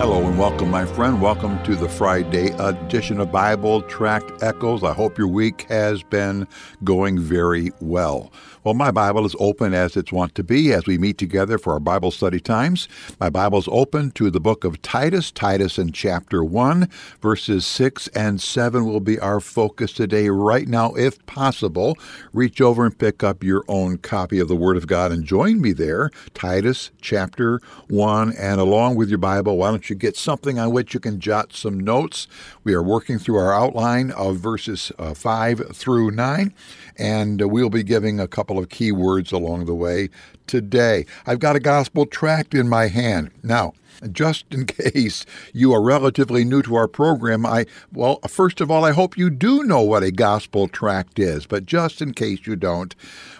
Hello and welcome, my friend. Welcome to the Friday edition of Bible Tract Echoes. I hope your week has been going very well. Well, my Bible is open as it's wont to be as we meet together for our Bible study times. My Bible is open to the book of Titus, Titus in chapter 1, verses 6 and 7 will be our focus today. Right now, if possible, reach over and pick up your own copy of the Word of God and join me there. Titus chapter 1, and along with your Bible, why don't you get something on which you can jot some notes? We are working through our outline of verses uh, 5 through 9, and uh, we'll be giving a couple of key words along the way today. I've got a gospel tract in my hand. Now, just in case you are relatively new to our program, I, well, first of all, I hope you do know what a gospel tract is, but just in case you don't,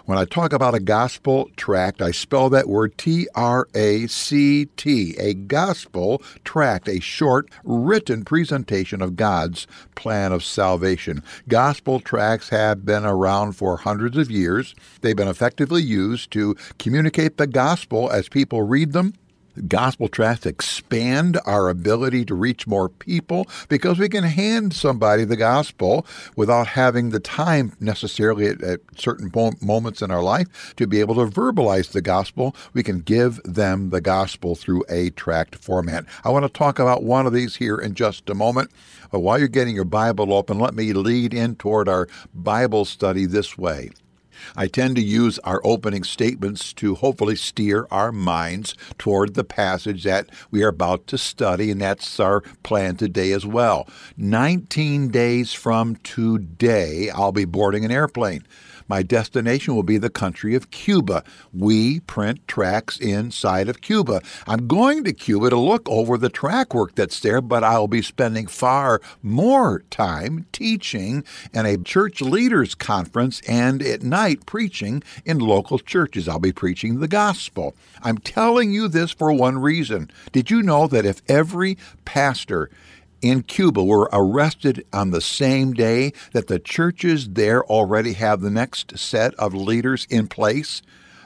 when I talk about a gospel tract, I spell that word T R A C T, a gospel tract, a short written presentation of God's plan of salvation. Gospel tracts have been around for hundreds of years. They've been effectively used to communicate the gospel as people read them gospel tracts expand our ability to reach more people because we can hand somebody the gospel without having the time necessarily at, at, certain moments in our life to be able to verbalize the gospel. We can give them the gospel through a tract format. I want to talk about one of these here in just a moment. But while you're getting your Bible open, let me lead in toward our Bible study this way. I tend to use our opening statements to hopefully steer our minds toward the passage that we are about to study, and that's our plan today as well. 19 days from today, I'll be boarding an airplane. My destination will be the country of Cuba. We print tracts inside of Cuba. I'm going to Cuba to look over the tract work that's there, but I'll be spending far more time teaching in a church leaders conference and at night preaching in local churches. I'll be preaching the gospel. I'm telling you this for one reason. Did you know that if every pastor in Cuba were arrested on the same day that the churches there already have the next set of leaders in place.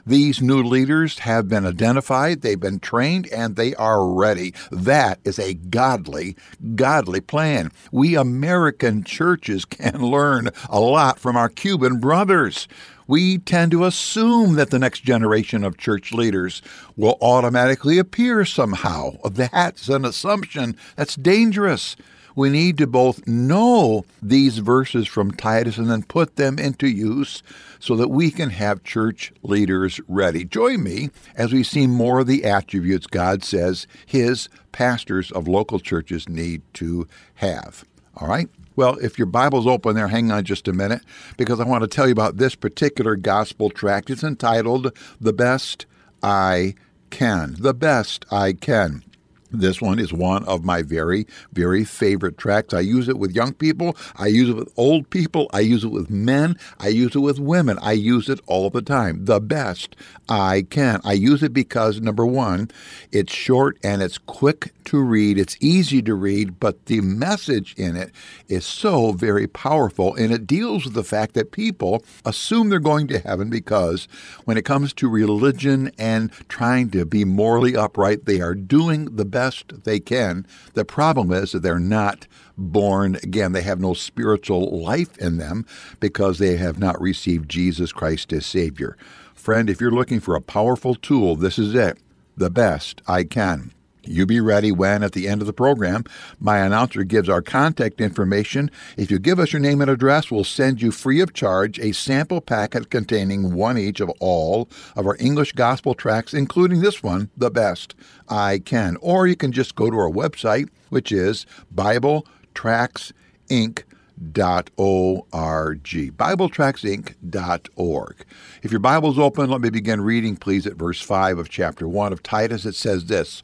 These new leaders have been identified, they've been trained, and they are ready. That is a godly, godly plan. We American churches can learn a lot from our Cuban brothers we tend to assume that the next generation of church leaders will automatically appear somehow. That's an assumption that's dangerous. We need to both know these verses from Titus and then put them into use so that we can have church leaders ready. Join me as we see more of the attributes God says His pastors of local churches need to have. All right? Well, if your Bible's open there, hang on just a minute because I want to tell you about this particular gospel tract. It's entitled The Best I Can. The Best I Can. This one is one of my very, very favorite tracts. I use it with young people. I use it with old people. I use it with men. I use it with women. I use it all the time. The best I can. I use it because, number one, it's short and it's quick to read. It's easy to read, but the message in it is so very powerful. And it deals with the fact that people assume they're going to heaven because when it comes to religion and trying to be morally upright, they are doing the best they can. The problem is that they're not born again. They have no spiritual life in them because they have not received Jesus Christ as Savior. Friend, if you're looking for a powerful tool, this is it. The best I can. You be ready when, at the end of the program, my announcer gives our contact information. If you give us your name and address, we'll send you free of charge a sample packet containing one each of all of our English gospel tracts, including this one, The Best I Can. Or you can just go to our website, which is BibleTractsInc.com BibleTractsInc.org. BibleTractsInc.org. If your Bible's open, let me begin reading, please, at verse 5 of chapter 1 of Titus. It says this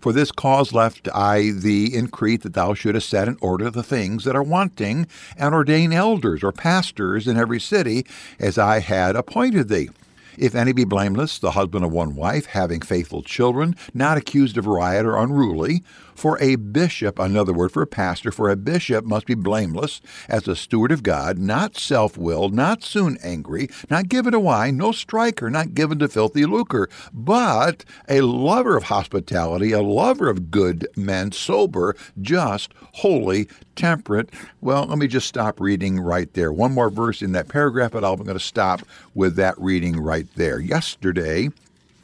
for this cause left I thee in Crete, that thou shouldest set in order the things that are wanting, and ordain elders or pastors in every city, as I had appointed thee. If any be blameless, the husband of one wife, having faithful children, not accused of riot or unruly, for a bishop, another word for a pastor, for a bishop must be blameless as a steward of God, not self willed, not soon angry, not given to wine, no striker, not given to filthy lucre, but a lover of hospitality, a lover of good men, sober, just, holy, temperate. Well, let me just stop reading right there. One more verse in that paragraph, but I'm going to stop with that reading right there. Yesterday,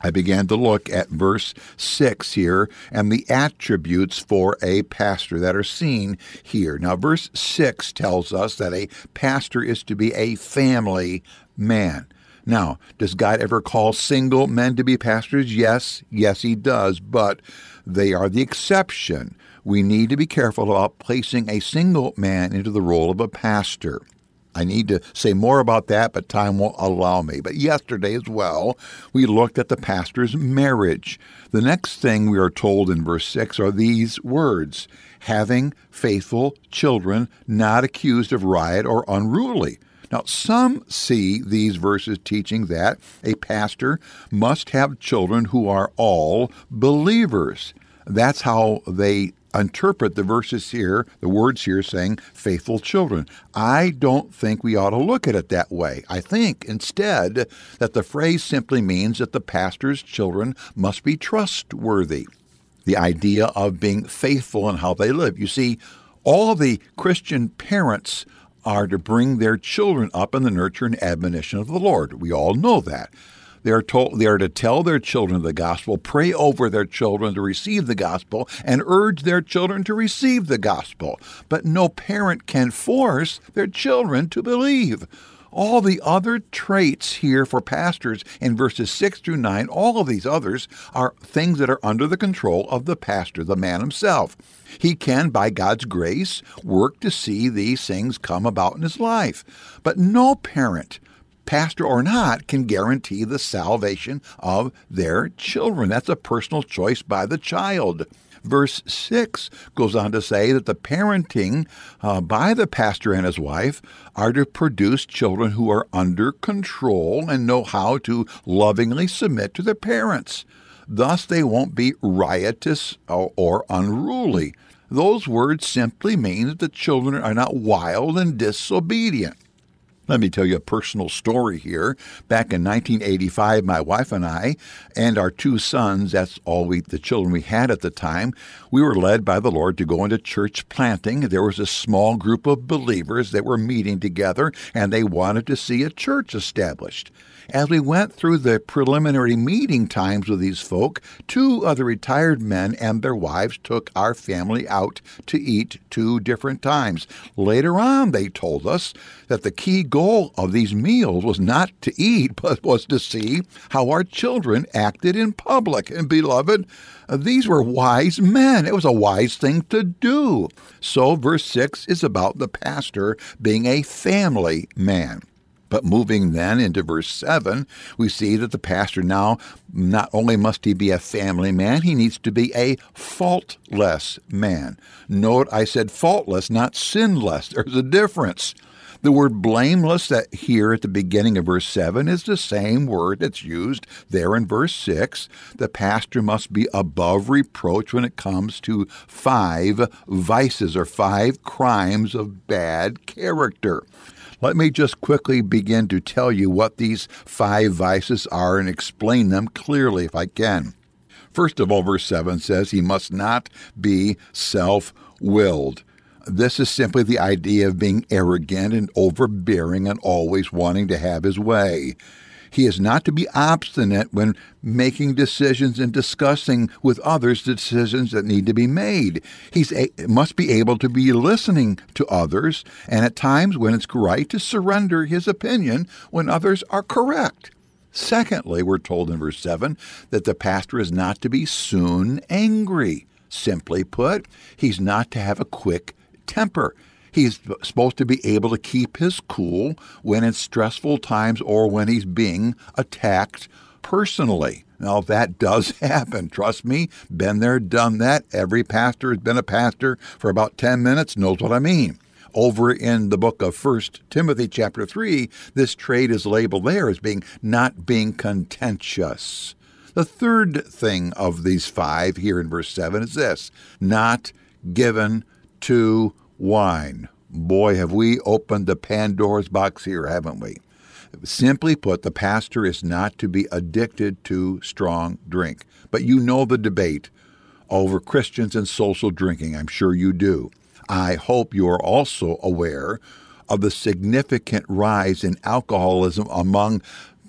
I began to look at verse 6 here and the attributes for a pastor that are seen here. Now, verse 6 tells us that a pastor is to be a family man. Now, does God ever call single men to be pastors? Yes, yes, He does, but they are the exception. We need to be careful about placing a single man into the role of a pastor. I need to say more about that, but time won't allow me. But yesterday as well, we looked at the pastor's marriage. The next thing we are told in verse 6 are these words having faithful children, not accused of riot or unruly. Now, some see these verses teaching that a pastor must have children who are all believers. That's how they interpret the verses here, the words here saying faithful children. I don't think we ought to look at it that way. I think instead that the phrase simply means that the pastor's children must be trustworthy. The idea of being faithful in how they live. You see, all the Christian parents are to bring their children up in the nurture and admonition of the Lord. We all know that. They are told they are to tell their children the gospel, pray over their children to receive the gospel, and urge their children to receive the gospel. But no parent can force their children to believe. All the other traits here for pastors in verses 6 through 9, all of these others are things that are under the control of the pastor, the man himself. He can, by God's grace, work to see these things come about in his life. But no parent pastor or not, can guarantee the salvation of their children. That's a personal choice by the child. Verse 6 goes on to say that the parenting uh, by the pastor and his wife are to produce children who are under control and know how to lovingly submit to their parents. Thus, they won't be riotous or, or unruly. Those words simply mean that the children are not wild and disobedient. Let me tell you a personal story here. Back in 1985, my wife and I and our two sons, that's all we, the children we had at the time, we were led by the Lord to go into church planting. There was a small group of believers that were meeting together and they wanted to see a church established. As we went through the preliminary meeting times with these folk, two other retired men and their wives took our family out to eat two different times. Later on, they told us that the key goal of these meals was not to eat, but was to see how our children acted in public. And beloved, these were wise men. It was a wise thing to do. So, verse 6 is about the pastor being a family man. But moving then into verse 7, we see that the pastor now not only must he be a family man, he needs to be a faultless man. Note I said faultless, not sinless. There's a difference. The word blameless that here at the beginning of verse 7 is the same word that's used there in verse 6. The pastor must be above reproach when it comes to five vices or five crimes of bad character. Let me just quickly begin to tell you what these five vices are and explain them clearly if I can. First of all, verse 7 says he must not be self willed. This is simply the idea of being arrogant and overbearing and always wanting to have his way. He is not to be obstinate when making decisions and discussing with others the decisions that need to be made. He must be able to be listening to others, and at times when it's right to surrender his opinion when others are correct. Secondly, we're told in verse 7 that the pastor is not to be soon angry. Simply put, he's not to have a quick temper. He's supposed to be able to keep his cool when in stressful times or when he's being attacked personally. Now, that does happen. Trust me, been there, done that. Every pastor has been a pastor for about 10 minutes, knows what I mean. Over in the book of First Timothy chapter 3, this trait is labeled there as being not being contentious. The third thing of these five here in verse 7 is this not given to wine. Boy, have we opened the Pandora's box here, haven't we? Simply put, the pastor is not to be addicted to strong drink. But you know the debate over Christians and social drinking. I'm sure you do. I hope you are also aware of the significant rise in alcoholism among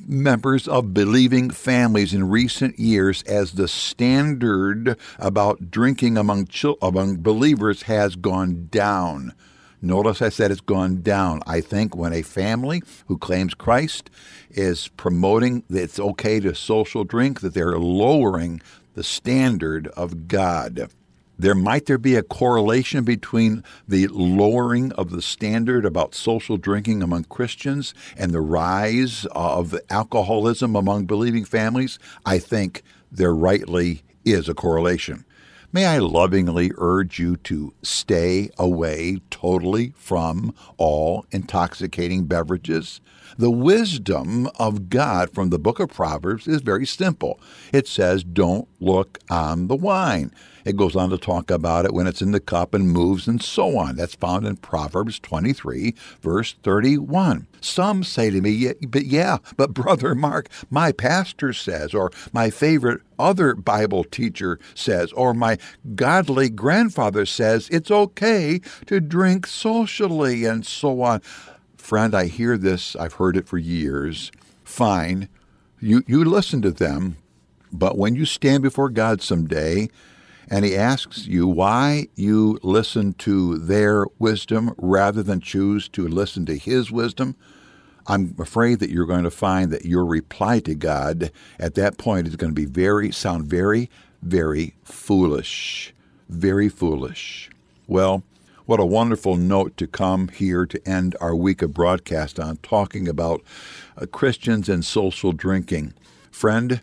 members of believing families in recent years as the standard about drinking among, among believers has gone down. Notice I said it's gone down. I think when a family who claims Christ is promoting that it's okay to social drink, that they're lowering the standard of God. There might there be a correlation between the lowering of the standard about social drinking among Christians and the rise of alcoholism among believing families? I think there rightly is a correlation. May I lovingly urge you to stay away totally from all intoxicating beverages? The wisdom of God from the book of Proverbs is very simple. It says, Don't look on the wine. It goes on to talk about it when it's in the cup and moves and so on. That's found in Proverbs 23, verse 31. Some say to me, yeah, but yeah, but Brother Mark, my pastor says, or my favorite other Bible teacher says, or my godly grandfather says, it's okay to drink socially and so on. Friend, I hear this, I've heard it for years. Fine, you, you listen to them, but when you stand before God someday, and he asks you why you listen to their wisdom rather than choose to listen to his wisdom, I'm afraid that you're going to find that your reply to God at that point is going to be very sound very very foolish, very foolish. Well, what a wonderful note to come here to end our week of broadcast on talking about uh, Christians and social drinking. Friend,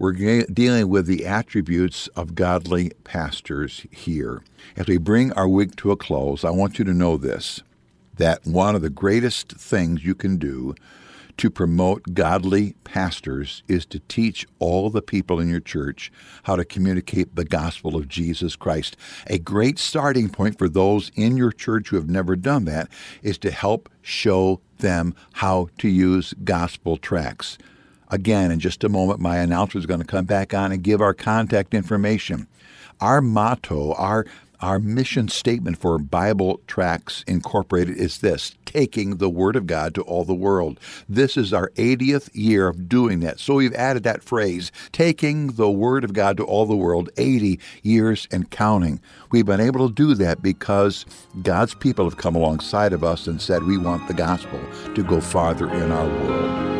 we're dealing with the attributes of godly pastors here. As we bring our week to a close, I want you to know this that one of the greatest things you can do to promote godly pastors is to teach all the people in your church how to communicate the gospel of Jesus Christ. A great starting point for those in your church who have never done that is to help show them how to use gospel tracts. Again, in just a moment, my announcer is going to come back on and give our contact information. Our motto, our our mission statement for Bible Tracts Incorporated is this taking the Word of God to all the world. This is our 80th year of doing that. So we've added that phrase, taking the Word of God to all the world, 80 years and counting. We've been able to do that because God's people have come alongside of us and said, we want the gospel to go farther in our world.